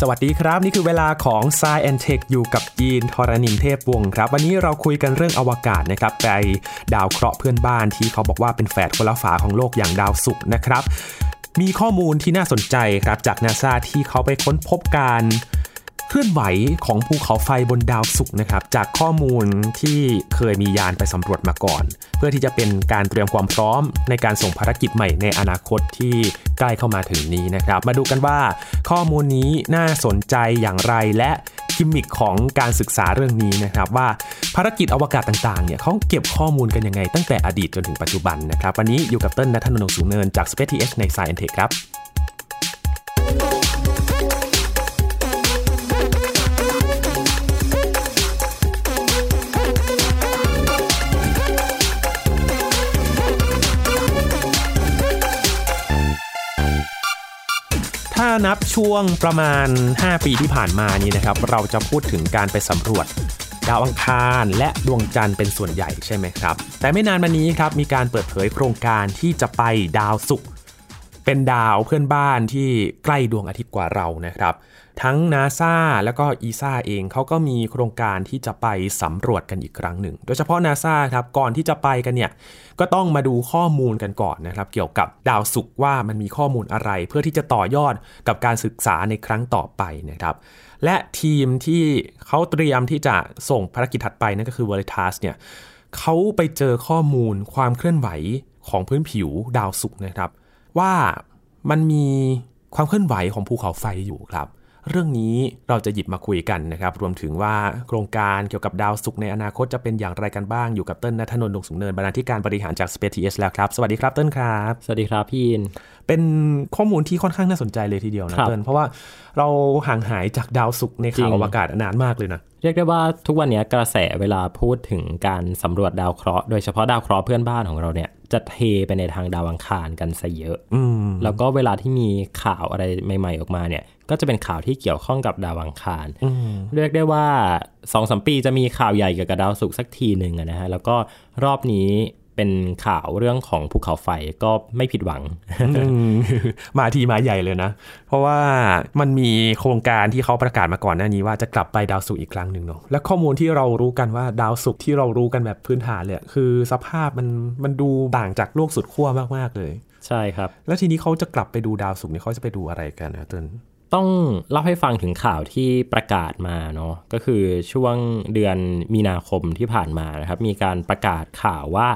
สวัสดีครับ นี่คือเวลาของ s ซแอนเทคอยู่กับยีนทรณินเทพวงศ์ครับ วันนี้เราคุยกันเรื่องอวกาศนะครับไปดาวเคราะห์เพื่อนบ้านที่เขาบอกว่าเป็นแฝดคนละฝาของโลกอย่างดาวศุกร์นะครับ มีข้อมูลที่น่าสนใจครับจากนาซาที่เขาไปค้นพบการ เคลื่อนไหวของภูเขาไฟบนดาวศุกร์นะครับจากข้อมูลที่เคยมียานไปสำรวจมาก่อน เพื่อที่จะเป็นการเตรียมความพร้อมในการส่งภารกิจใหม่ในอนาคตที่ใกล้เข้ามาถึงนี้นะครับ มาดูกันว่าข้อมูลนี้น่าสนใจอย่างไรและกิมมิคของการศึกษาเรื่องนี้นะครับว่าภารกิจอวกาศต่างๆเนี่ยเขาเก็บข้อมูลกันยังไงตั้งแต่อดีตจนถึงปัจจุบันนะครับ วันนี้อยู่กับเต้นนัทนนท์สูงเนินจาก Space TH ใน Science Tech ครับ นับช่วงประมาณ 5 ปีที่ผ่านมานี้นะครับ เราจะพูดถึงการไปสำรวจดาวอังคารและดวงจันทร์เป็นส่วนใหญ่ใช่ไหมครับ แต่ไม่นานมานี้ครับมีการเปิดเผยโครงการที่จะไปดาวศุกร์เป็นดาวเพื่อนบ้านที่ใกล้ดวงอาทิตย์กว่าเรานะครับ ทั้งนาซาแล้วก็อีซาเองเขาก็มีโครงการที่จะไปสำรวจกันอีกครั้งหนึ่ง โดยเฉพาะนาซาครับก่อนที่จะไปกันเนี่ยก็ต้องมาดูข้อมูลกันก่อนนะครับ เกี่ยวกับดาวศุกร์ว่ามันมีข้อมูลอะไร เพื่อที่จะต่อยอดกับการศึกษาในครั้งต่อไปนะครับ และทีมที่เขาเตรียมที่จะส่งภารกิจถัดไปนั่นก็คือ Veritas เนี่ยเขาไปเจอข้อมูลความเคลื่อนไหวของพื้นผิวดาวศุกร์นะครับ ว่ามันมีความเคลื่อนไหวของภูเขาไฟอยู่ครับ เรื่องนี้เราจะหยิบมาคุยกันนะครับ รวมถึงว่าโครงการเกี่ยวกับดาวศุกร์ในอนาคตจะเป็นอย่างไรกันบ้างอยู่กับเติ้ลนัทนนท์ดงสูงเนินบรรณาธิการบริหารจาก Space TH แล้วครับ สวัสดีครับเติ้ลครับ สวัสดีครับพี่อิน เป็นข้อมูลที่ค่อนข้างน่าสนใจเลยทีเดียวนะครับเติ้ลเพราะว่าเราห่างหายจากดาวศุกร์ในข่าวอวกาศนานมากเลยนะเรียกได้ว่าทุกวันนี้กระแสเวลาพูดถึงการสำรวจดาวเคราะห์โดยเฉพาะดาวเคราะห์เพื่อนบ้านของเราเนี่ยจะเทไปในทางดาวอังคารกันซะเยอะอืมแล้วก็เวลาที่มีข่าวอะไรใหม่ ๆ ออกมาเนี่ย ก็จะเป็นข่าวที่เกี่ยวข้องกับดาวอังคารอืมเรียกได้ว่าสองสมปีจะมีข่าวใหญ่เกี่ยวกับดาวศุกร์สักทีหนึ่งอะนะฮะ แล้วก็รอบนี้เป็นข่าวเรื่องของภูเขาไฟก็ไม่ผิดหวังอืมมาทีมาใหญ่เลยนะ เพราะว่ามันมีโครงการที่เขาประกาศมาก่อนหน้านี้ว่าจะกลับไปดาวศุกร์อีกครั้งหนึ่งเนาะและข้อมูลที่เรารู้กันว่าดาวศุกร์ที่เรารู้กันแบบพื้นฐานเลยคือสภาพมันมันดูต่างจากโลกสุดขั้วมากๆเลย ใช่ครับ แล้วทีนี้เขาจะกลับไปดูดาวศุกร์เนี่ยเขาจะไปดูอะไรกันนะเติ้ล ต้องเล่าให้ฟังถึงข่าวที่ประกาศมาเนาะก็คือช่วงเดือนมีนาคมที่ผ่านมานะครับ มีการประกาศข่าวว่า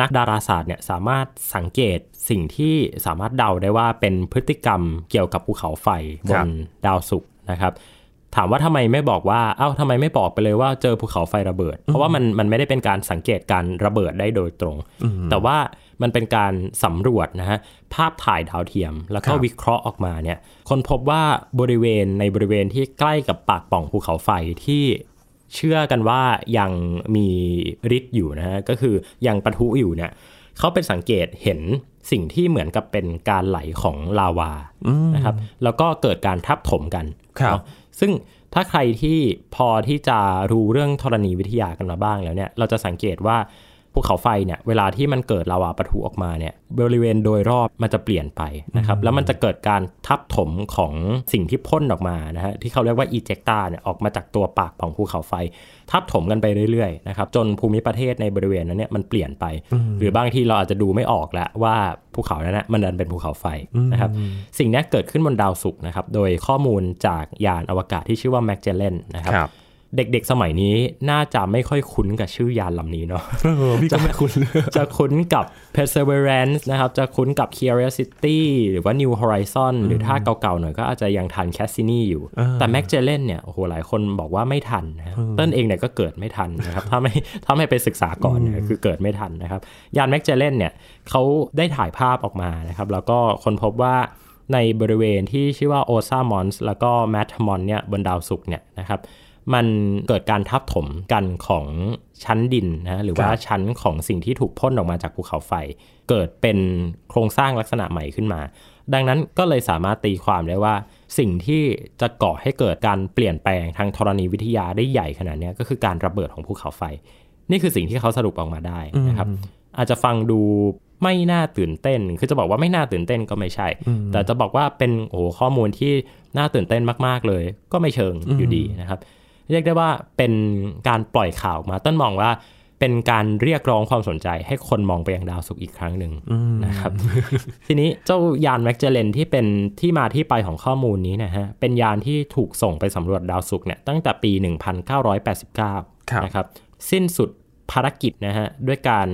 นักดาราศาสตร์เนี่ยสามารถสังเกตสิ่งที่สามารถเดาได้ว่าเป็นพฤติกรรมเกี่ยวกับภูเขาไฟบนดาวศุกร์นะครับ ถามว่าทำไมไม่บอกว่าเอ้าทำไมไม่บอกไปเลยว่าเจอภูเขาไฟระเบิด เพราะว่ามันมันไม่ได้เป็นการสังเกตการระเบิดได้โดยตรง แต่ว่า มันเป็นการสำรวจนะฮะภาพถ่ายดาวเทียม แล้วก็วิเคราะห์ออกมาเนี่ยคนพบว่าบริเวณในบริเวณที่ใกล้กับปากปล่องภูเขาไฟที่เชื่อกันว่ายังมีฤทธิ์อยู่นะฮะก็คือยังปะทุอยู่เนี่ยเขาเป็นสังเกตเห็นสิ่งที่เหมือนกับเป็นการไหลของลาวานะครับแล้วก็เกิดการทับถมกันครับเนาะซึ่งถ้าใครที่พอที่จะรู้เรื่องธรณีวิทยากันมาบ้างแล้วเนี่ย เราจะสังเกตว่า ภูเขาไฟเนี่ยเวลาที่มันเกิดลาวาปะทุออกมาเนี่ยบริเวณโดยรอบมันจะเปลี่ยนไปนะครับแล้วมันจะเกิดการทับถมของสิ่งที่พ่นออกมานะฮะที่เขาเรียกว่าอีเจกตาเนี่ยออกมาจากตัวปากของภูเขาไฟ ทับถมกันไปเรื่อยๆนะครับจนภูมิประเทศในบริเวณนั้นเนี่ยมันเปลี่ยนไป หรือบางทีเราอาจจะดูไม่ออกแล้วว่าภูเขานั้นนะมันดันเป็นภูเขาไฟนะครับสิ่งนี้เกิดขึ้นบนดาวศุกร์นะครับโดยข้อมูลจากยานอวกาศที่ชื่อว่าแมกเจเลนนะครับครับ เด็กๆสมัยนี้น่าจะไม่ค่อยคุ้นกับชื่อยานลำนี้เนาะเออพี่ก็ไม่คุ้นเลยจะคุ้นกับ Perseverance นะครับ จะคุ้นกับ Curiosity หรือว่า New Horizon หรือถ้าเก่าๆหน่อยก็อาจจะยังทัน Cassini อยู่ แต่ Magellan เนี่ยโอ้โหหลายคนบอกว่าไม่ทันนะครับเต้นเองเนี่ยก็เกิดไม่ทันนะครับ ถ้าไม่ถ้าไม่ไปศึกษาก่อนเนี่ยคือเกิดไม่ทันนะครับ ยาน Magellan เนี่ยเขาได้ถ่ายภาพออกมานะครับ แล้วก็คนพบว่าในบริเวณที่ชื่อว่าโอซามอนส์แล้วก็แมทมอนเนี่ยบนดาวศุกร์เนี่ยนะครับ มันเกิดการทับถมกันของชั้นดินนะหรือว่าครับชั้นของสิ่งที่ถูกพ่นออกมาจากภูเขาไฟ เกิดเป็นโครงสร้างลักษณะใหม่ขึ้นมา ดังนั้นก็เลยสามารถตีความได้ว่า สิ่งที่จะก่อให้เกิดการเปลี่ยนแปลงทางธรณีวิทยาได้ใหญ่ขนาดเนี้ยก็คือการระเบิดของภูเขาไฟ นี่คือสิ่งที่เขาสรุปออกมาได้นะครับ อาจจะฟังดูไม่น่าตื่นเต้น คือจะบอกว่าไม่น่าตื่นเต้นก็ไม่ใช่ แต่จะบอกว่าเป็นโอ้โหข้อมูลที่น่าตื่นเต้นมาก ๆ เลย ก็ไม่เชิงอยู่ดีนะครับ เรียกได้ว่าเป็นการปล่อยข่าวมา ต้นมองว่าเป็นการเรียกร้องความสนใจ ให้คนมองไปยังดาวศุกร์อีกครั้งหนึ่งนะครับ ทีนี้เจ้ายานแมกเจเลนที่เป็นที่มาที่ไปของข้อมูลนี้นะฮะ เป็นยานที่ถูกส่งไปสำรวจดาวศุกร์เนี่ยตั้งแต่ปี 1989 นะครับ สิ้นสุดภารกิจนะฮะด้วยการ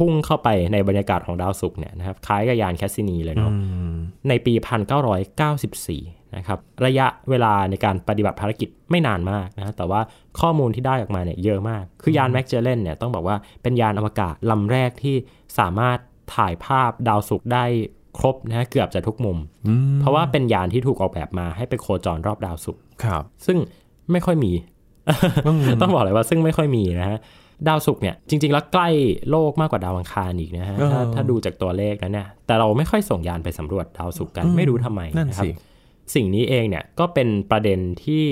พุ่งเข้าไปในบรรยากาศของดาวศุกร์เนี่ยนะครับคล้ายกับยานแคสซินีเลยเนาะในปี 1994 นะครับระยะเวลาในการปฏิบัติภารกิจไม่นานมากนะแต่ว่าข้อมูลที่ได้ออกมาเนี่ยเยอะมาก คือยานแมกเจเลนเนี่ยต้องบอกว่าเป็นยานอวกาศลำแรกที่สามารถถ่ายภาพดาวศุกร์ได้ครบนะเกือบจะทุกมุม เพราะว่าเป็นยานที่ถูกออกแบบมาให้ไปโคจรรอบดาวศุกร์ซึ่งไม่ค่อยมี ต้องบอกเลยว่าซึ่งไม่ค่อยมีนะฮะ ดาวศุกร์เนี่ยจริง ๆ แล้วใกล้โลกมากกว่าดาวอังคารอีกนะฮะถ้าถ้าดูจากตัวเลขนะเนี่ยแต่เราไม่ค่อยส่งยานไปสำรวจดาวศุกร์กันไม่รู้ทำไมนะครับสิ่งนี้เองเนี่ยก็เป็นประเด็นที่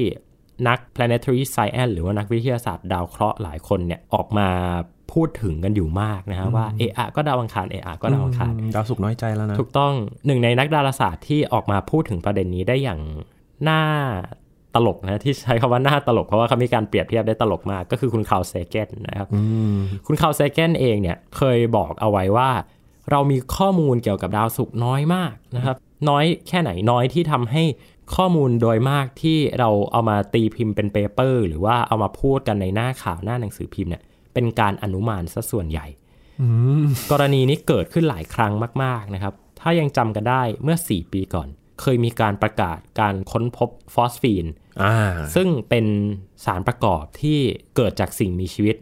นัก planetary science หรือว่านักวิทยาศาสตร์ดาวเคราะห์หลายคนเนี่ยออกมาพูดถึงกันอยู่มากนะฮะว่าเอะอะก็ดาวอังคารเอะอะก็ดาวอังคารดาวศุกร์น้อยใจแล้วนะ ถูกต้องหนึ่งในนักดาราศาสตร์ที่ออกมาพูดถึงประเด็นนี้ได้อย่างน่าต ลกนะที่ใช้คำว่าน่าตลกเพราะว่าเขามีการเปรียบเทียบได้ตลกมากก็คือคุณคาร์ล เซแกนนะครับคุณคาร์ล เซแกนเองเนี่ยเคยบอกเอาไว้ว่า เรามีข้อมูลเกี่ยวกับดาวศุกร์น้อยมากนะครับ น้อยแค่ไหนน้อยที่ทำให้ข้อมูลโดยมากที่เราเอามาตีพิมพ์เป็น paper หรือว่าเอามาพูดกันในหน้าข่าวหน้าหนังสือพิมพ์เนี่ยเป็นการอนุมานซะส่วนใหญ่กรณีนี้เกิดขึ้นหลายครั้งมากๆนะครับ ถ้ายังจำกันได้เมื่อ 4 ปีก่อน เคยมีการประกาศการค้นพบฟอสฟีน ซึ่งเป็นสารประกอบที่เกิดจากสิ่งมีชีวิต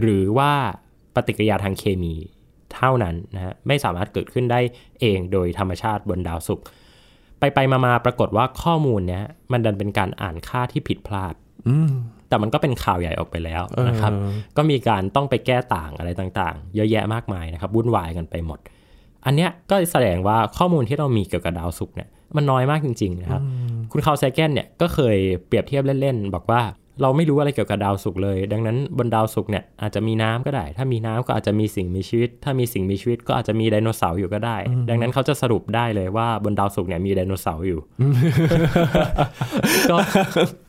หรือว่าปฏิกิริยาทางเคมีเท่านั้นนะฮะไม่สามารถเกิดขึ้นได้เองโดยธรรมชาติบนดาวศุกร์ไปไปมาๆปรากฏว่าข้อมูลเนี้ยมันดันเป็นการอ่านค่าที่ผิดพลาดแต่มันก็เป็นข่าวใหญ่ออกไปแล้วนะครับ ก็มีการต้องไปแก้ต่างอะไรต่างๆ เยอะแยะมากมายนะครับวุ่นวายกันไปหมด อันเนี้ยก็แสดงว่าข้อมูลที่เรามีเกี่ยวกับดาวศุกร์เนี่ยมันน้อยมากจริง ๆ นะครับ คุณคาร์ล เซแกนเนี่ยก็เคยเปรียบเทียบเล่นๆบอกว่าเราไม่รู้อะไรเกี่ยวกับดาวศุกร์เลย ดังนั้นบนดาวศุกร์เนี่ยอาจจะมีน้ำก็ได้ ถ้ามีน้ำก็อาจจะมีสิ่งมีชีวิต ถ้ามีสิ่งมีชีวิตก็อาจจะมีไดโนเสาร์อยู่ก็ได้ ดังนั้นเขาจะสรุปได้เลยว่าบนดาวศุกร์เนี่ยมีไดโนเสาร์อยู่ ก็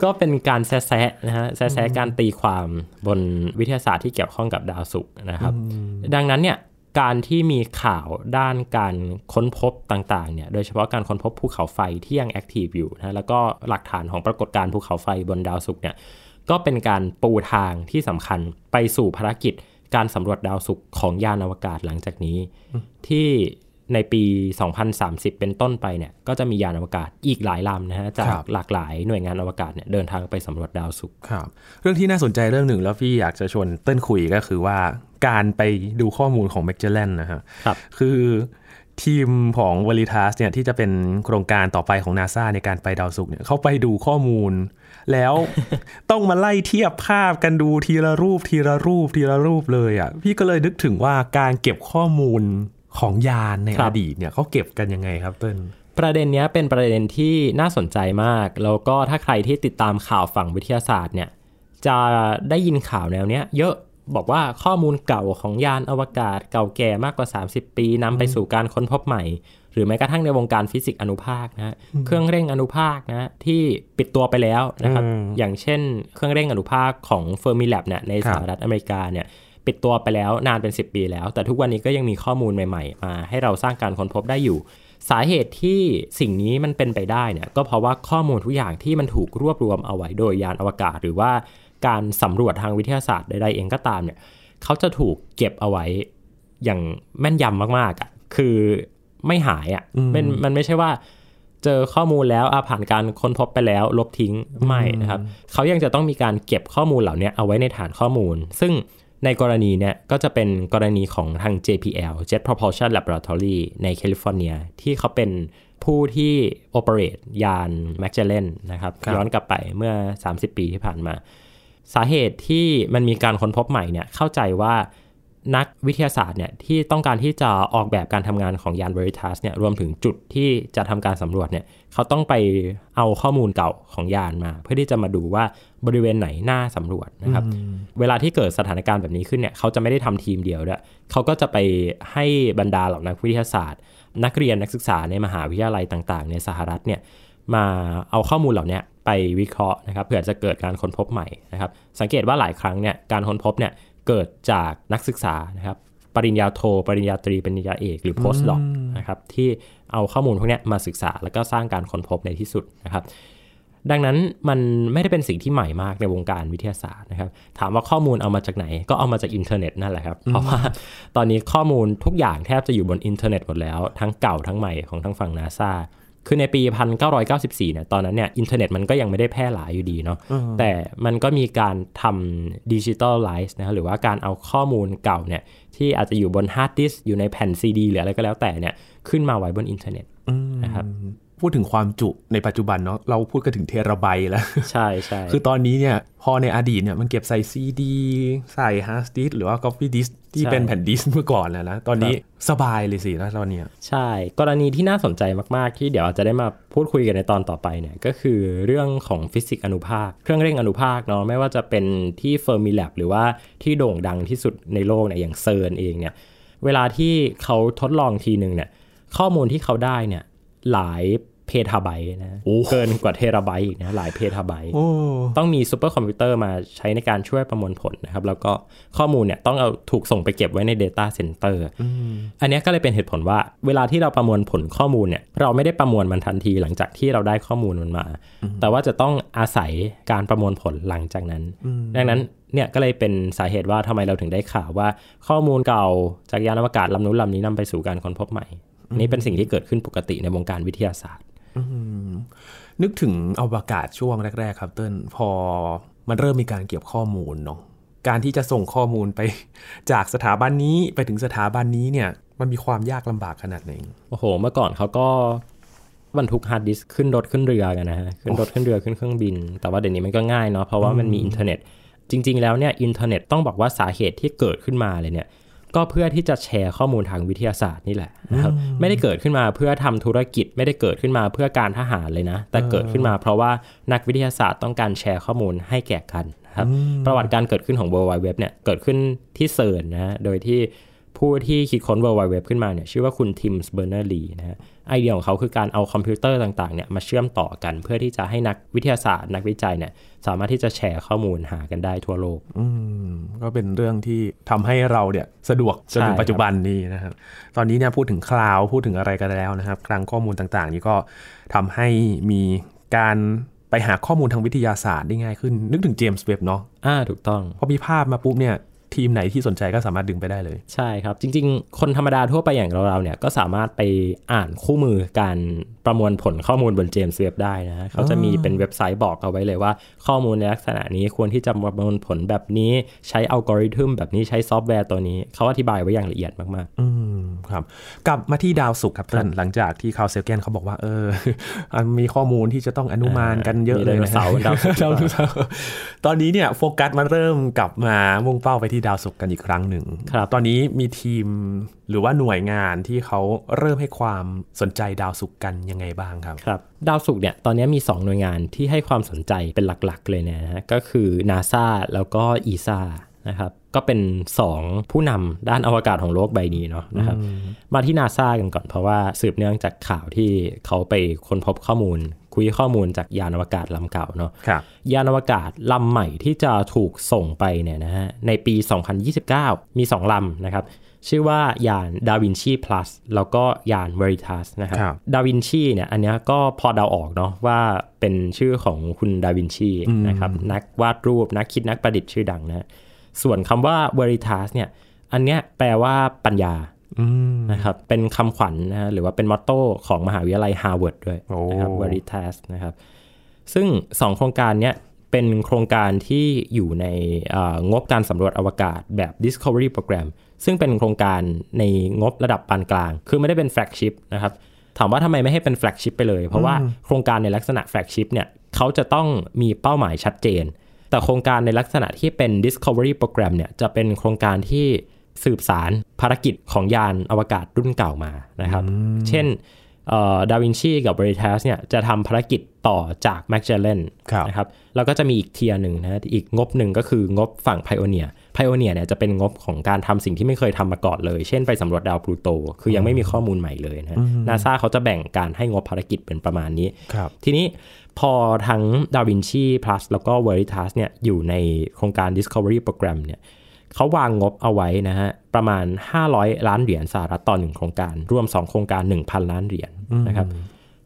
ก็เป็นการแซะนะฮะแซะการตีความบนวิทยาศาสตร์ที่เกี่ยวข้องกับดาวศุกร์นะครับ ดังนั้นเนี่ย การที่มีข่าวด้านการค้นพบต่างๆเนี่ยโดยเฉพาะการค้นพบภูเขาไฟที่ยังแอคทีฟอยู่นะแล้วก็หลักฐานของปรากฏการณ์ภูเขาไฟบนดาวศุกร์เนี่ยก็เป็นการปูทางที่สำคัญไปสู่ภารกิจการสำรวจดาวศุกร์ของยานอวกาศหลังจากนี้ ที่ในปี 2030 เป็นต้นไปเนี่ยก็จะมียานอวกาศอีกหลายลำนะฮะจากหลากหลายหน่วยงานอวกาศเนี่ยเดินทางไปสำรวจดาวศุกร์ครับ เรื่องที่น่าสนใจเรื่องหนึ่งแล้วพี่อยากจะชวนเต้นคุยก็คือว่า การไปดูข้อมูลของ m a g เจ l a n นะฮะคือทีมของ Veritas เนี่ยที่จะเป็นโครงการต่อไปของ NASA ในการไปดาวศุกร์เนี่ยเขาไปดูข้อมูล แล้วต้องมาไล่เทียบภาพกันดูทีละรูปทีละรูปทีละรูปเลยอะ่ะพี่ก็เลยนึกถึงว่าการเก็บข้อมูลของยานในอดีตเนี่ยเขาเก็บกันยังไงครับเต้นประเด็นนี้เป็นประเด็นที่น่าสนใจมาก แล้วก็ถ้าใครที่ติดตามข่าวฝั่งวิทยาศาสตร์เนี่ยจะได้ยินข่าวแนวเนี้ยเยอะ บอกว่าข้อมูลเก่าของยานอวกาศเก่าแก่มากกว่า 30 ปีนำไปสู่การค้นพบใหม่ หรือแม้กระทั่งในวงการฟิสิกส์อนุภาคนะเครื่องเร่งอนุภาคนะที่ปิดตัวไปแล้วนะครับอย่างเช่น เครื่องเร่งอนุภาคของเฟอร์มิแลบเนี่ยในสหรัฐอเมริกาเนี่ยปิดตัวไปแล้วนานเป็น 10 ปีแล้ว แต่ทุกวันนี้ก็ยังมีข้อมูลใหม่ ๆ มา ให้เราสร้างการค้นพบได้อยู่ สาเหตุที่สิ่งนี้มันเป็นไปได้เนี่ยก็เพราะว่าข้อมูลทุกอย่างที่มันถูกรวบรวมเอาไว้โดยยานอวกาศ หรือว่า การสำรวจทางวิทยาศาสตร์ใดๆเองก็ตามเนี่ยเขาจะถูกเก็บเอาไว้อย่างแม่นยำมากๆอะคือไม่หายอะมันมันไม่ใช่ว่าเจอข้อมูลแล้วอาผ่านการค้นพบไปแล้ว ลบทิ้งไม่นะครับเขายังจะต้องมีการเก็บข้อมูลเหล่านี้เอาไว้ในฐานข้อมูล ซึ่งในกรณีเนี้ยก็จะเป็นกรณีของทาง JPL Jet Propulsion Laboratory ในแคลิฟอร์เนียที่เขาเป็นผู้ที่โอเปเรตยาน Magellan นะครับย้อนกลับไปเมื่อ 30 ปีที่ผ่านมา สาเหตุที่มันมีการค้นพบใหม่เนี่ยเข้าใจว่านักวิทยาศาสตร์เนี่ยที่ต้องการที่จะออกแบบการทำงานของยาน Veritas เนี่ยรวมถึงจุดที่จะทำการสำรวจเนี่ยเขาต้องไปเอาข้อมูลเก่าของยานมา เพื่อที่จะมาดูว่าบริเวณไหนน่าสำรวจนะครับ เวลาที่เกิดสถานการณ์แบบนี้ขึ้นเนี่ยเขาจะไม่ได้ทำทีมเดียวด้วยเขาก็จะไปให้บรรดาเหล่านักวิทยาศาสตร์ นักเรียนนักศึกษาในมหาวิทยาลัยต่าง ๆ ในสหรัฐเนี่ยมาเอาข้อมูลเหล่านี้ ไปวิเคราะห์นะครับเผื่อจะเกิดการค้นพบใหม่นะครับ สังเกตว่าหลายครั้งเนี่ยการค้นพบเนี่ยเกิดจากนักศึกษานะครับปริญญาโท ปริญญาตรี ปริญญาเอก หรือ post doc นะครับที่เอาข้อมูลพวกนี้มาศึกษา แล้วก็สร้างการค้นพบในที่สุดนะครับ ดังนั้นมันไม่ได้เป็นสิ่งที่ใหม่มากในวงการวิทยาศาสตร์นะครับ ถามว่าข้อมูลเอามาจากไหน ก็เอามาจากอินเทอร์เน็ตนั่นแหละครับ เพราะว่าตอนนี้ข้อมูลทุกอย่างแทบจะอยู่บนอินเทอร์เน็ตหมดแล้ว ทั้งเก่าทั้งใหม่ของทั้งฝั่งนาซา คือในปี 1994เนี่ยตอนนั้นเนี่ยอินเทอร์เน็ตมันก็ยังไม่ได้แพร่หลายอยู่ดีเนาะแต่มันก็มีการทำ digitalize นะหรือว่าการเอาข้อมูลเก่าเนี่ยที่อาจจะอยู่บนฮาร์ดดิสก์อยู่ในแผ่นซีดีหรืออะไรก็แล้วแต่เนี่ยขึ้นมาไว้บนอินเทอร์เน็ตนะครับ พูดถึงความจุในปัจจุบันเนาะเราพูดกันถึงเทราไบต์แล้ว ใช่ใช่คือตอนนี้เนี่ยพอในอดีตเนี่ยมันเก็บใส่ซีดีใส่ฮาร์ดดิสก์หรือว่า floppy disk ที่เป็นแผ่นดิสเมื่อก่อนแล้วนะ ตอนนี้สบายเลยสิแล้วตอนเนี้ยใช่ กรณีที่น่าสนใจมาก ๆ ที่เดี๋ยวจะได้มาพูดคุยกันในตอนต่อไปเนี่ยก็คือเรื่องของฟิสิกส์อนุภาค เครื่องเร่งอนุภาคเนาะไม่ว่าจะเป็นที่เฟอร์มิแลบหรือว่าที่โด่งดังที่สุดในโลกเนี่ยอย่างเซิร์นเองเนี่ยเวลาที่เขาทดลองทีหนึ่งเนี่ยข้อมูลที่เขาได้เนี่ย หลายเพทาไบต์นะโอ้เกินกว่าเทราไบต์อีกนะหลายเพทาไบต์โอ้ต้องมีซูเปอร์คอมพิวเตอร์มาใช้ในการช่วยประมวลผลนะครับ แล้วก็ข้อมูลเนี่ยต้องเอาถูกส่งไปเก็บไว้ใน Data Center อันเนี้ยก็เลยเป็นเหตุผลว่า เวลาที่เราประมวลผลข้อมูลเนี่ยเราไม่ได้ประมวลมันทันทีหลังจากที่เราได้ข้อมูลมันมา แต่ว่าจะต้องอาศัยการประมวลผลหลังจากนั้น ดังนั้นเนี่ยก็เลยเป็นสาเหตุว่าทำไมเราถึงได้ข่าวว่า ข้อมูลเก่าจากยานอวกาศลำนู้นลำนี้นำไปสู่การค้นพบใหม่ นี่เป็นสิ่งที่เกิดขึ้นปกติในวงการวิทยาศาสตร์นึกถึงอวกาศช่วงแรก ๆ ครับเติ้ลพอมันเริ่มมีการเก็บข้อมูลเนาะการที่จะส่งข้อมูลไปจากสถาบันนี้ไปถึงสถาบันนี้เนี่ยมันมีความยากลำบากขนาดไหนโอ้โห เมื่อก่อนเขาก็บรรทุกฮาร์ดดิสก์ขึ้นรถขึ้นเรือกันนะฮะขึ้นรถขึ้นเรือขึ้นเครื่องบิน แต่ว่าเดี๋ยวนี้มันก็ง่ายเนาะเพราะว่ามันมีอินเทอร์เน็ต จริง ๆ แล้วเนี่ยอินเทอร์เน็ตต้องบอกว่าสาเหตุที่เกิดขึ้นมาเลยเนี่ย ก็เพื่อที่จะแชร์ข้อมูลทางวิทยาศาสตร์นี่แหละนะครับไม่ได้เกิดขึ้นมาเพื่อทำธุรกิจ ไม่ได้เกิดขึ้นมาเพื่อการทหารเลยนะ แต่เกิดขึ้นมาเพราะว่านักวิทยาศาสตร์ต้องการแชร์ข้อมูลให้แก่กันนะครับประวัติการเกิดขึ้นของ World Wide Web เนี่ยเกิดขึ้นที่เซิร์นนะฮะโดยที่ ผู้ที่คิดค้น World Wide Web ขึ้นมาเนี่ยชื่อว่าคุณทิม เบอร์เนิร์สลีนะฮะไอเดียของเขาคือการเอาคอมพิวเตอร์ต่างๆเนี่ยมาเชื่อมต่อกัน เพื่อที่จะให้นักวิทยาศาสตร์ นักวิจัยเนี่ยสามารถที่จะแชร์ข้อมูลหากันได้ทั่วโลกอืมก็เป็นเรื่องที่ทำให้เราเนี่ยสะดวกจนถึงใช่ปัจจุบันนี้นะครับตอนนี้เนี่ยพูดถึงคลาวพูดถึงอะไรกันแล้วนะครับคลังข้อมูลต่างๆ นี้ก็ทำให้มีการไปหาข้อมูลทางวิทยาศาสตร์ได้ง่ายขึ้น นึกถึงเจมส์เว็บเนาะอ่าถูกต้องพอมีภาพมาปุ๊บเนี่ย ทีมไหนที่สนใจก็สามารถดึงไปได้เลย ใช่ครับ จริง ๆ คนธรรมดาทั่วไปอย่างเราๆเนี่ยก็สามารถไปอ่านคู่มือการประมวลผลข้อมูลบนเจมส์เว็บได้นะฮะเขาจะมีเป็นเว็บไซต์บอกเอาไว้เลยว่า ข้อมูลในลักษณะนี้ควรที่จะประมวลผลแบบนี้ใช้อัลกอริทึมแบบนี้ใช้ซอฟต์แวร์ตัวนี้ เขาอธิบายไว้อย่างละเอียดมากอืมครับ กลับมาที่ดาวศุกร์ครับท่านหลังจากที่คาร์ลเซแกนเขาบอกว่าเอออันมีข้อมูลที่จะต้องอนุมานกันเยอะเลยนะมีไดโนเสาร์ดาวศุกร์ดาวศุกร์ตอนนี้เนี่ยโฟกัสมันเริ่มกลับมามุ่งเป้าไปที่ดาวศุกร์กันอีกครั้งหนึ่งครับตอนนี้มีทีมหรือว่าหน่วยงานที่เขาเริ่มให้ความสนใจดาวศุกร์กันยังไงบ้างครับๆครับ ดาวศุกร์เนี่ยตอนนี้มี 2 หน่วยงานที่ให้ความสนใจเป็นหลักๆ เลยนะฮะก็คือ NASA แล้วก็ ESA นะครับก็เป็น 2 ผู้นำด้านอวกาศของโลกใบนี้เนาะนะครับมาที่ NASA กันก่อนเพราะว่าสืบเนื่องจากข่าวที่เขาไปค้นพบข้อมูล คุยข้อมูลจากยานอวกาศลำเก่าเนาะครับยานอวกาศลำใหม่ที่จะถูกส่งไปเนี่ยนะฮะในปี 2029 มี 2 ลำนะครับ ชื่อว่ายานดาวินชี plus แล้วก็ยาน Veritas นะครับครับดาวินชีเนี่ยอันเนี้ยก็พอเดาออกเนาะว่าเป็นชื่อของคุณดาวินชีนะครับนักวาดรูปนักคิดนักประดิษฐ์ชื่อดังนะส่วนคำว่า Veritas เนี่ยอันเนี้ยแปลว่าปัญญาอืม นะครับเป็นคำขวัญนะฮะหรือว่าเป็น motto ของมหาวิทยาลัยฮาร์วาร์ดด้วยโอ้นะครับ Veritas นะครับ ซึ่ง2โครงการเนี้ยเป็นโครงการที่อยู่ในเอ่องบการสำรวจอวกาศแบบ Discovery Program ซึ่งเป็นโครงการในงบระดับปานกลาง คือไม่ได้เป็น flagship นะครับถามว่าทำไมไม่ให้เป็น flagship ไปเลย เพราะว่าโครงการในลักษณะ flagship เนี่ยเขาจะต้องมีเป้าหมายชัดเจน แต่โครงการในลักษณะที่เป็น Discovery Program เนี่ยจะเป็นโครงการที่ สืบสานภารกิจของยานอวกาศรุ่นเก่ามานะครับ เช่นดาวินชีกับ Veritas เนี่ยจะทำภารกิจต่อจากแมกเจลแลนครับนะครับแล้วก็จะมีอีก tier หนึ่งนะอีกงบหนึ่งก็คืองบฝั่ง Pioneer Pioneer เนี่ยจะเป็นงบของการทำสิ่งที่ไม่เคยทำมาก่อนเลย เช่นไปสำรวจดาวพลูโต คือยังไม่มีข้อมูลใหม่เลยนะนาซาเขาจะแบ่งการให้งบภารกิจเป็นประมาณนี้ครับทีนี้พอทั้ง Da Vinci Plus แล้วก็ Veritas เนี่ยอยู่ในโครงการ Discovery Program เนี่ย เขาวางงบเอาไว้นะฮะประมาณ 500 ล้านเหรียญสหรัฐต่อหนึ่งโครงการ รวม 2 โครงการ 1,000 ล้านเหรียญนะครับ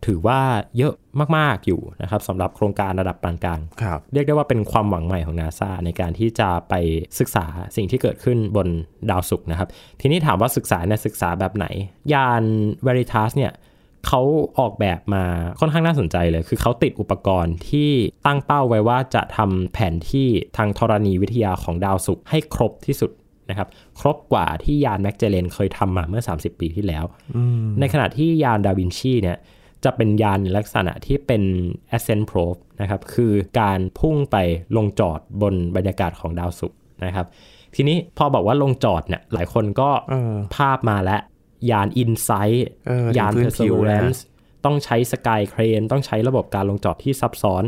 ถือว่าเยอะมาก ๆ อยู่นะครับสำหรับโครงการระดับปานกลางครับเรียกได้ว่าเป็นความหวังใหม่ของนาซาในการที่จะไปศึกษาสิ่งที่เกิดขึ้นบนดาวศุกร์นะครับ ทีนี้ถามว่าศึกษาเนี่ยศึกษาแบบไหน ยาน Veritas เนี่ย เขาออกแบบมาค่อนข้างน่าสนใจเลย คือเขาติดอุปกรณ์ที่ตั้งเป้าไว้ว่าจะทำแผนที่ทางธรณีวิทยาของดาวศุกร์ให้ครบที่สุดนะครับ ครบกว่าที่ยานแมกเจเลนเคยทำมาเมื่อ 30 ปีที่แล้ว ในขณะที่ยานดาวินชีเนี่ยจะเป็นยานลักษณะที่เป็น ascent probe นะครับคือการพุ่งไปลงจอดบนบรรยากาศของดาวศุกร์นะครับ ทีนี้พอบอกว่าลงจอดเนี่ยหลายคนก็เออภาพมาแล้ว ยาน Insight เออเห็นยานพื้นผิวนะ Perseverance ต้องใช้สกายเครนต้องใช้ระบบการลงจอดที่ซับซ้อน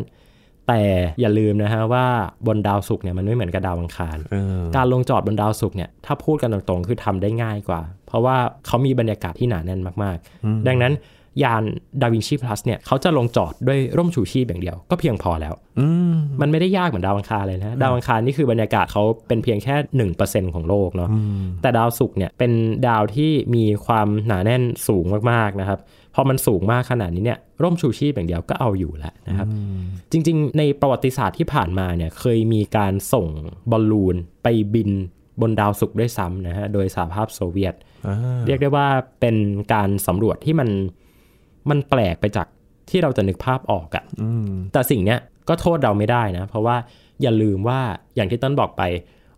แต่อย่าลืมนะฮะว่าบนดาวศุกร์เนี่ยมันไม่เหมือนกับดาวอังคารเออการลงจอดบนดาวศุกร์เนี่ยถ้าพูดกันตรงๆ คือทำได้ง่ายกว่า เพราะว่าเขามีบรรยากาศที่หนาแน่นมากๆ ดังนั้น ยานดาวินชีพลัสเนี่ยเขาจะลงจอดด้วยร่มชูชีพอย่างเดียว ก็เพียงพอแล้วอืมมันไม่ได้ยากเหมือนดาวอังคารเลยนะดาวอังคารนี่คือบรรยากาศเขาเป็นเพียงแค่ 1%ของโลกเนาะแต่ดาวศุกร์เนี่ยเป็นดาวที่มีความหนาแน่นสูงมากๆนะครับพอมันสูงมากขนาดนี้เนี่ยร่มชูชีพอย่างเดียวก็เอาอยู่แล้วนะครับ จริงๆ ในประวัติศาสตร์ที่ผ่านมาเนี่ยเคยมีการส่งบอลลูนไปบินบนดาวศุกร์ด้วยซ้ำนะฮะโดยสหภาพโซเวียตอ่าเรียกได้ว่าเป็นการสำรวจที่มัน มันแปลกไปจากที่เราจะนึกภาพออกอะอืมแต่สิ่งเนี้ยก็โทษเราไม่ได้นะ เพราะว่าอย่าลืมว่าอย่างที่ต้นบอกไป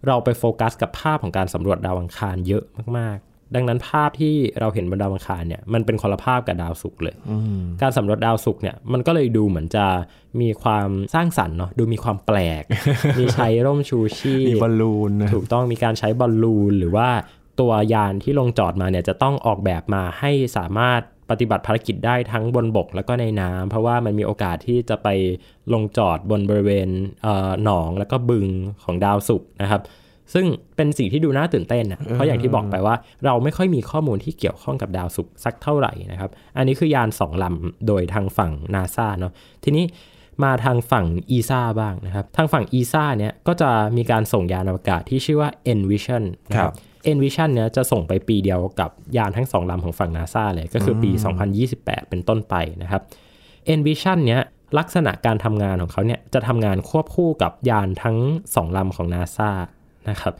เราไปโฟกัสกับภาพของการสำรวจดาวอังคารเยอะมากๆ ดังนั้นภาพที่เราเห็นบนดาวอังคารเนี่ยมันเป็นคนละภาพกับดาวศุกร์เลยอืมการสำรวจดาวศุกร์เนี่ยมันก็เลยดูเหมือนจะมีความสร้างสรรค์เนาะดูมีความแปลก มีใช้ร่มชูชีพมีบอลลูนนะถูกต้องมีการใช้บอลลูนหรือว่าตัวยานที่ลงจอดมาเนี่ยจะต้องออกแบบมาให้สามารถ ปฏิบัติภารกิจได้ทั้งบนบกแล้วก็ในน้ำเพราะว่ามันมีโอกาสที่จะไปลงจอดบนบริเวณเอ่อหนองแล้วก็บึงของดาวศุกร์นะครับ ซึ่งเป็นสิ่งที่ดูน่าตื่นเต้นนะเพราะอย่างที่บอกไปว่า เราไม่ค่อยมีข้อมูลที่เกี่ยวข้องกับดาวศุกร์สักเท่าไหร่นะครับ อันนี้คือยานสองลำโดยทางฝั่งนาซาเนาะทีนี้มาทางฝั่งอีซาบ้างนะครับ ทางฝั่งอีซาเนี่ยก็จะมีการส่งยานอวกาศที่ชื่อว่า Envision นะคครัรับบ Envision เนี่ยจะส่งไปปีเดียวกับยานทั้งสองลำของฝั่งนาซาเลยก็คือปี 2028 เป็นต้นไปนะครับ Envision เนี่ยลักษณะการทำงานของเขาเนี่ยจะทำงานควบคู่กับยานทั้งสองลำของ NASA นะครับ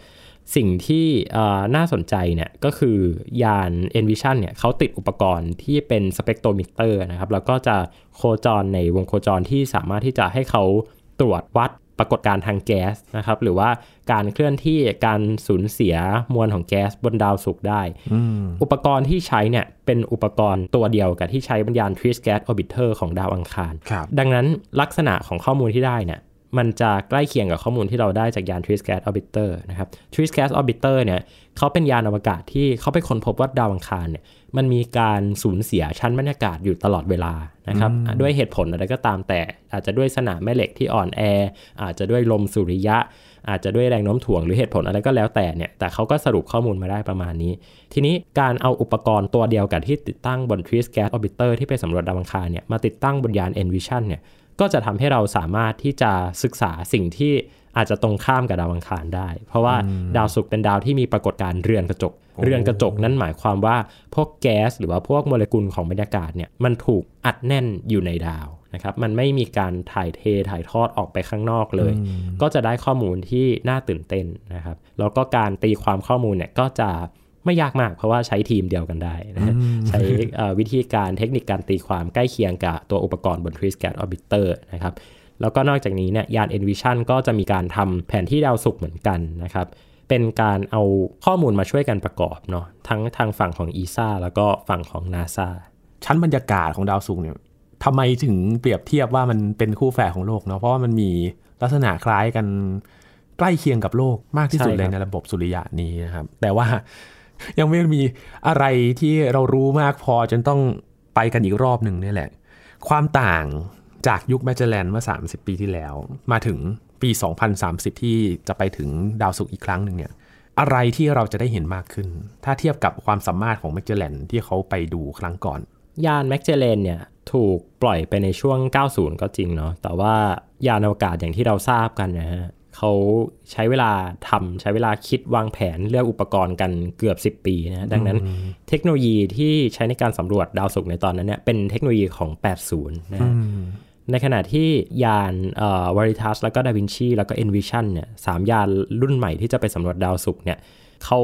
สิ่งที่เอ่อน่าสนใจเนี่ยก็คือยาน Envision เนี่ยเขาติดอุปกรณ์ที่เป็นสเปกโทรมิเตอร์นะครับแล้วก็จะโคจรในวงโคจรที่สามารถที่จะให้เขาตรวจวัดป รากฏการณ์ทางแก๊สนะครับ หรือว่าการเคลื่อนที่การสูญเสียมวลของแก๊สบนดาวศุกร์ได้อืมอุปกรณ์ที่ใช้เนี่ยเป็นอุปกรณ์ตัวเดียวกับที่ใช้บนยาน Trace Gas Orbiter ของดาวอังคารครับดังนั้นลักษณะของข้อมูลที่ได้เนี่ย มันจะใกล้เคียงกับข้อมูลที่เราได้จากยาน Trace Gas Orbiter นะครับ Trace Gas Orbiter เนี่ยเขาเป็นยานอวกาศที่เขาไปค้นพบว่าดาวอังคารเนี่ยมันมีการสูญเสียชั้นบรรยากาศอยู่ตลอดเวลานะครับด้วยเหตุผลอะไรก็ตามแต่ อาจจะด้วยสนามแม่เหล็กที่อ่อนแอ อาจจะด้วยลมสุริยะ อาจจะด้วยแรงโน้มถ่วงหรือเหตุผลอะไรก็แล้วแต่เนี่ยแต่เขาก็สรุปข้อมูลมาได้ประมาณนี้ ทีนี้การเอาอุปกรณ์ตัวเดียวกับที่ติดตั้งบน Trace Gas Orbiter ที่ไปสำรวจดาวอังคารเนี่ยมาติดตั้งบนยาน Envision เนี่ย ก็จะทำให้เราสามารถที่จะศึกษาสิ่งที่อาจจะตรงข้ามกับดาวอังคารได้ เพราะว่าดาวศุกร์เป็นดาวที่มีปรากฏการณ์เรือนกระจก เรือนกระจกนั้นหมายความว่าพวกแก๊สหรือว่าพวกโมเลกุลของบรรยากาศเนี่ยมันถูกอัดแน่นอยู่ในดาวนะครับมันไม่มีการถ่ายเทถ่ายทอดออกไปข้างนอกเลย ก็จะได้ข้อมูลที่น่าตื่นเต้นนะครับแล้วก็การตีความข้อมูลเนี่ยก็จะ ไม่ยากมาก เพราะว่าใช้ทีมเดียวกันได้นะฮะใช้เอ่อวิธีการเทคนิคการตีความใกล้เคียงกับตัวอุปกรณ์บน Trace Gas Orbiter นะครับแล้วก็นอกจากนี้เนี่ยยาน Envision ก็จะมีการทำแผนที่ดาวศุกร์เหมือนกันนะครับเป็นการเอาข้อมูลมาช่วยกันประกอบเนาะทั้งทางฝั่งของ ESA แล้วก็ฝั่งของ NASA ชั้นบรรยากาศของดาวศุกร์เนี่ยทำไมถึงเปรียบเทียบว่ามันเป็นคู่แฝดของโลกเนาะเพราะว่ามันมีลักษณะคล้ายกันใกล้เคียงกับโลกมากที่สุดใช่เลยครับในระบบสุริยะนี้นะครับ แต่ว่า ยังไม่มีอะไรที่เรารู้มากพอจนต้องไปกันอีกรอบหนึ่งนี่แหละ ความต่างจากยุคแมจแลนเมื่อ 30 ปีที่แล้ว มาถึงปี 2030 ที่จะไปถึงดาวศุกร์อีกครั้งหนึ่งเนี่ยอะไรที่เราจะได้เห็นมากขึ้น ถ้าเทียบกับความสามารถของแมจแลนที่เขาไปดูครั้งก่อน ยานแมกเจเลนเนี่ยถูกปล่อยไปในช่วง 90 ก็จริงเนาะแต่ว่ายานอวกาศอย่างที่เราทราบกันนะฮะ เขาใช้เวลาทำใช้เวลาคิดวางแผนเลือกอุปกรณ์กันเกือบ 10 ปีนะดังนั้นเทคโนโลยีที่ใช้ในการสำรวจดาวศุกร์ในตอนนั้นเนี่ยเป็นเทคโนโลยีของ 80 นะฮะในขณะที่ยานวาริทัสแล้วก็ดาวินชีแล้วก็ Envision เนี่ยสามยานรุ่นใหม่ที่จะไปสำรวจดาวศุกร์เนี่ย เขา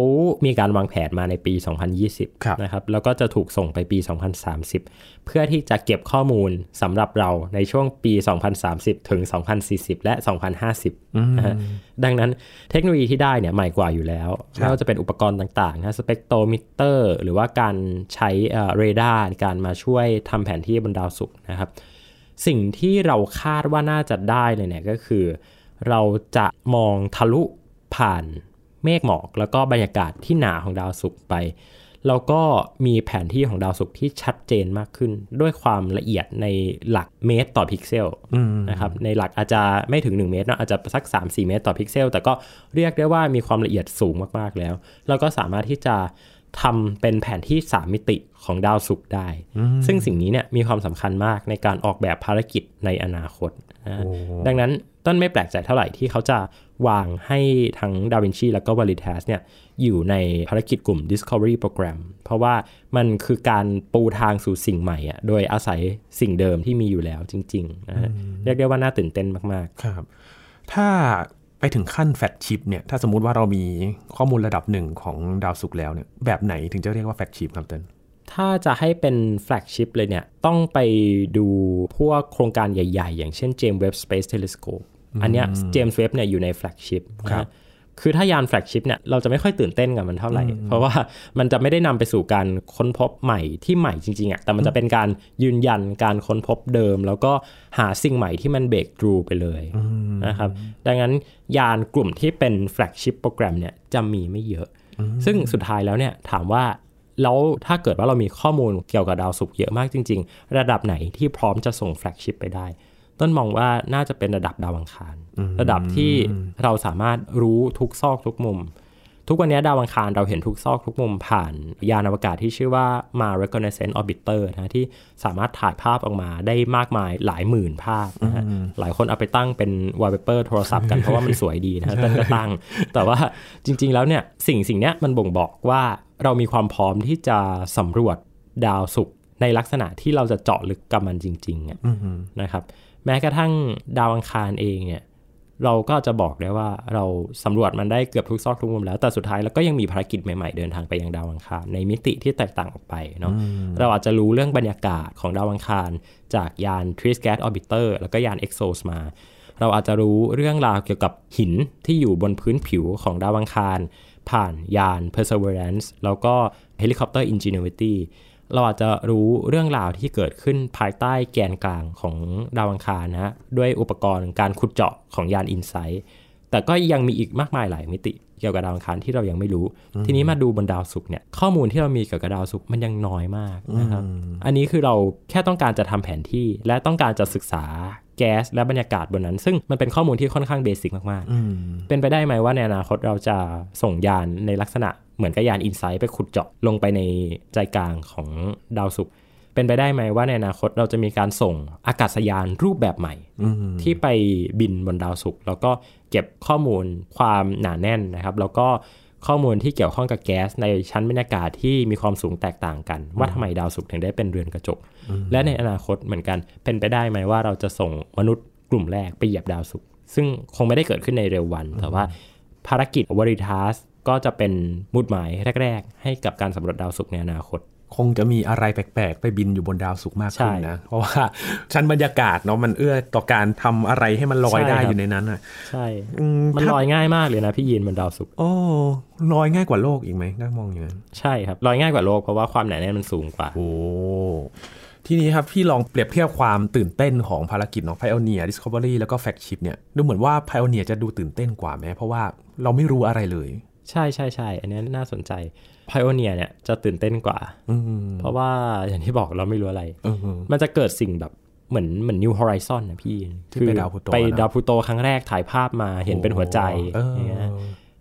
มีการวางแผนมาในปีครับ2020 นะครับ แล้วก็จะถูกส่งไปปี 2030 เพื่อที่จะเก็บข้อมูลสำหรับเราในช่วงปี 2030 ถึง 2040 และ 2050นะฮะดังนั้นเทคโนโลยีที่ได้เนี่ยใหม่กว่าอยู่แล้วครับไม่ว่าจะเป็นอุปกรณ์ต่างๆนะสเปกโตมิเตอร์ หรือว่าการใช้เรดาร์ในการมาช่วยทำแผนที่บนดาวศุกร์นะครับ สิ่งที่เราคาดว่าน่าจะได้เลยเนี่ยก็คือ เราจะมองทะลุผ่าน เมฆหมอก แล้วก็บรรยากาศที่หนาของดาวศุกร์ไป แล้วก็มีแผนที่ของดาวศุกร์ที่ชัดเจนมากขึ้น ด้วยความละเอียดในหลักเมตรต่อพิกเซลนะครับในหลักอาจจะไม่ถึง 1 เมตรเนอะอาจจะสัก 3-4 เมตรต่อพิกเซล แต่ก็เรียกได้ว่ามีความละเอียดสูงมากๆแล้ว แล้วก็สามารถที่จะทำเป็นแผนที่ 3 มิติของดาวศุกร์ได้ ซึ่งสิ่งนี้เนี่ยมีความสำคัญมากในการออกแบบภารกิจในอนาคตนะดังนั้น ต้นไม่แปลกใจเท่าไหร่ที่เขาจะวางให้ทั้งดาวินชีแล้วก็ VERITAS เนี่ยอยู่ในภารกิจกลุ่ม Discovery Program เพราะว่ามันคือการปูทางสู่สิ่งใหม่อะโดยอาศัยสิ่งเดิมที่มีอยู่แล้วจริงๆนะฮะเรียกได้ว่าน่าตื่นเต้นมากครับ ถ้าไปถึงขั้น flagship เนี่ยถ้าสมมุติว่าเรามีข้อมูลระดับหนึ่งของดาวศุกร์แล้วเนี่ยแบบไหนถึงจะเรียกว่า flagship ครับเต้นๆถ้าจะให้เป็น flagship เลยเนี่ย ต้องไปดูพวกโครงการใหญ่ๆ อย่างเช่น James Webb Space Telescope อันเนี้ย James Webb เนี่ยอยู่ใน flagship ครับคือถ้ายาน flagship เนี่ยเราจะไม่ค่อยตื่นเต้นกับมันเท่าไหร่ เพราะว่ามันจะไม่ได้นำไปสู่การค้นพบใหม่ที่ใหม่จริงๆอะ่ะแต่มันจะเป็นการยืนยันการค้นพบเดิม แล้วก็หาสิ่งใหม่ที่มัน breakthrough ไปเลยนะครับดังนั้นยานกลุ่มที่เป็น flagship program เนี่ยจะมีไม่เยอะ ซึ่งสุดท้ายแล้วเนี่ยถามว่าแล้วถ้าเกิดว่าเรามีข้อมูลเกี่ยวกับดาวศุกร์เยอะมากจริง ๆ ระดับไหนที่พร้อมจะส่ง flagship ไปได้ ต้นมองว่าน่าจะเป็นระดับดาวอังคาร ระดับที่เราสามารถรู้ทุกซอกทุกมุม ทุกวันนี้ดาวอังคารเราเห็นทุกซอกทุกมุมผ่านยานอวกาศที่ชื่อว่า Mars Reconnaissance Orbiter นะที่สามารถถ่ายภาพออกมาได้มากมายหลายหมื่นภาพนะฮะหลายคนเอาไปตั้งเป็น wallpaper โทรศัพท์กันเพราะว่ามันสวยดีนะฮะต้นก็ตั้ง แต่ว่าจริง ๆ แล้วเนี่ยสิ่งสิ่งเนี้ยมันบ่งบอกว่าเรามีความพร้อมที่จะสำรวจดาวศุกร์ในลักษณะที่เราจะเจาะลึกกับมันจริงๆอะนะครับ แม้กระทั่งดาวอังคารเองเนี่ยเราก็จะบอกได้ว่าเราสำรวจมันได้เกือบทุกซอกทุกมุมแล้ว แต่สุดท้ายเราก็ยังมีภารกิจใหม่ๆ เดินทางไปยังดาวอังคารในมิติที่แตกต่างออกไปเนาะเราอาจจะรู้เรื่องบรรยากาศของดาวอังคาร จากยาน t r i s g a s Orbiter แล้วก็ยาน EXOS มา เราอาจจะรู้เรื่องราวเกี่ยวกับหินที่อยู่บนพื้นผิวของดาวอังคาร ผ่านยาน Perseverance แล้วก็เฮลิคอปเตอร์ Ingenuity เราอาจจะรู้เรื่องราวที่เกิดขึ้นภายใต้แกนกลางของดาวอังคารนะฮะด้วยอุปกรณ์การขุดเจาะของยาน InSight แต่ก็ยังมีอีกมากมายหลายมิติเกี่ยวกับดาวอังคารที่เรายังไม่รู้ ทีนี้มาดูบนดาวศุกร์เนี่ยข้อมูลที่เรามีเกี่ยวกับดาวศุกร์มันยังน้อยมากนะครับอันนี้คือเราแค่ต้องการจะทำแผนที่ และต้องการจะศึกษาแก๊สและบรรยากาศบนนั้น ซึ่งมันเป็นข้อมูลที่ค่อนข้าง basic มากๆเป็นไปได้ไหมว่าในอนาคตเราจะส่งยานในลักษณะ เหมือนกับยานอินไซต์ไปขุดเจาะลงไปในใจกลางของดาวศุกร์เป็นไปได้ไหมว่าในอนาคตเราจะมีการส่งอากาศยานรูปแบบใหม่ ที่ไปบินบนดาวศุกร์แล้วก็เก็บข้อมูลความหนาแน่นนะครับ แล้วก็ข้อมูลที่เกี่ยวข้องกับแก๊สในชั้นบรรยากาศที่มีความสูงแตกต่างกัน ว่าทำไมดาวศุกร์ถึงได้เป็นเรือนกระจก และในอนาคตเหมือนกันเป็นไปได้ไหมว่าเราจะส่งมนุษย์กลุ่มแรกไปเหยียบดาวศุกร์ซึ่งคงไม่ได้เกิดขึ้นในเร็ววัน แต่ว่าภารกิจวอริทัส ก็จะเป็นมุดหมายแรก ๆ ให้กับการสำรวจดาวศุกร์ในอนาคต คงจะมีอะไรแปลก ๆ ไปบินอยู่บนดาวศุกร์มากขึ้นใช่นะ เพราะว่าชั้นบรรยากาศเนาะมันเอื้อต่อการทำอะไรให้มันลอยใช่ได้ครับอยู่ในนั้นอะใช่อืมมันถ้าลอยง่ายมากเลยนะพี่ยีนบนดาวศุกร์โอ้ลอยง่ายกว่าโลกอีกไหมถ้ามองอย่างนั้นใช่ครับลอยง่ายกว่าโลกเพราะว่าความหนาแน่นมันสูงกว่าโอ้ทีนี้ครับพี่ลองเปรียบเทียบความตื่นเต้นของภารกิจของ Pioneer Discovery แล้วก็ Flagship เนี่ยดูเหมือนว่า Pioneer จะดูตื่นเต้นกว่าไหมเพราะว่าเราไม่รู้อะไรเลย ใช่ใช่ใช่อันนี้น่าสนใจ Pioneer เนี่ยจะตื่นเต้นกว่าอืมเพราะว่าอย่างที่บอกเราไม่รู้อะไรอืมมันจะเกิดสิ่งแบบเหมือนเหมือน New Horizon นะพี่ที่ไปดาวพลูโตไปนะดาวพลูโตครั้งแรกถ่ายภาพมาเห็นเป็นหัวใจเอออย่างเงี้ย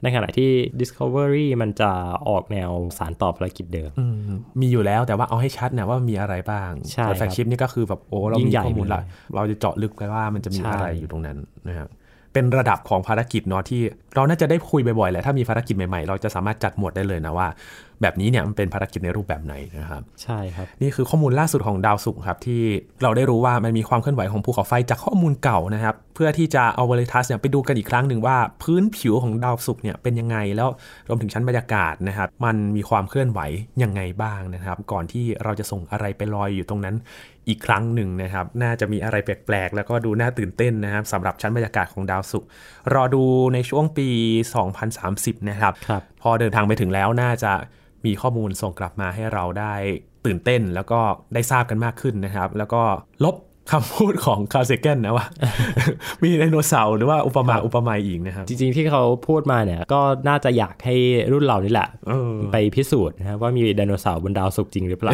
ในขณะที่ Discovery มันจะออกแนวสารต่อภารกิจเดิมอืมมีอยู่แล้วแต่ว่าเอาให้ชัดนะว่ามีอะไรบ้างใช่แต่ครับแฟกชิปนี่ก็คือแบบโอ้เรายิ่งมีใหญ่ข้อมูลไปเลยละเราจะเจาะลึกไปว่ามันจะมีใช่อะไรอยู่ตรงนั้นนะครับ เป็นระดับของภารกิจเนาะที่ เราน่าจะได้คุยบ่อยๆแหละถ้ามีภารกิจใหม่ๆ เราจะสามารถจัดหมวดได้เลยนะว่า แบบนี้เนี่ยมันเป็นภารกิจในรูปแบบไหนนะครับ ใช่ครับ นี่คือข้อมูลล่าสุดของดาวศุกร์ครับที่เราได้รู้ว่ามันมีความเคลื่อนไหวของภูเขาไฟจากข้อมูลเก่านะครับ เพื่อที่จะเอาเวลทัสเนี่ยไปดูกันอีกครั้งหนึ่งว่าพื้นผิวของดาวศุกร์เนี่ยเป็นยังไงแล้วรวมถึงชั้นบรรยากาศนะครับมันมีความเคลื่อนไหวยังไงบ้างนะครับ ก่อนที่เราจะส่งอะไรไปลอยอยู่ตรงนั้น อีกครั้งหนึ่งนะครับ น่าจะมีอะไรแปลกๆ แล้วก็ดูน่าตื่นเต้นนะครับสำหรับชั้นบรรยากาศของดาวศุกร์รอดูในช่วงปี 2030 นะครับครับพอเดินทางไปถึงแล้วน่าจะมีข้อมูลส่งกลับมาให้เราได้ตื่นเต้นแล้วก็ได้ทราบกันมากขึ้นนะครับ แล้วก็ลบ คำพูดของคาร์ล เซแกนนะว่า มีไดโนเสาร์หรือว่าอุปมาอุปไมยอีกนะครับ จริงๆที่เขาพูดมาเนี่ยก็น่าจะอยากให้รุ่นเรานี่แหละเออไปพิสูจน์นะครับว่ามีไดโนเสาร์บนดาวศุกร์จริงหรือเปล่า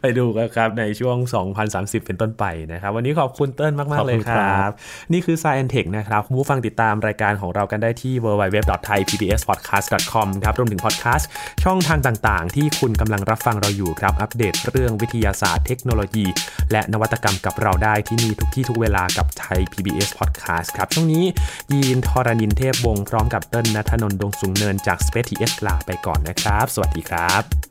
ไปดูกันครับในช่วง 2030 เป็นต้นไปนะครับ วันนี้ขอบคุณเติ้ลมาก ๆ เลยขอบคุณคครัรับบนี่คือ Science Tech นะครับคุณผู้ฟังติดตามรายการของเรากันได้ที่ www.thaipbspodcast.com ครับรวมถึงพอดแคสต์ช่องทางต่างๆ ที่คุณกำลังรับฟังเราอยู่ครับอัปเดตเรื่องวิทยาศาสตร์เทคโนโลยี และนวัตกรรมกับเราได้ที่นี่ทุกที่ทุกเวลากับไทย PBS Podcast ครับ ช่วงนี้ยีนทอรณินเทพวงพร้อมกับเติ้ลนัทนนท์ดวงสูงเนินจาก Space TS ลาไปก่อนนะครับ สวัสดีครับ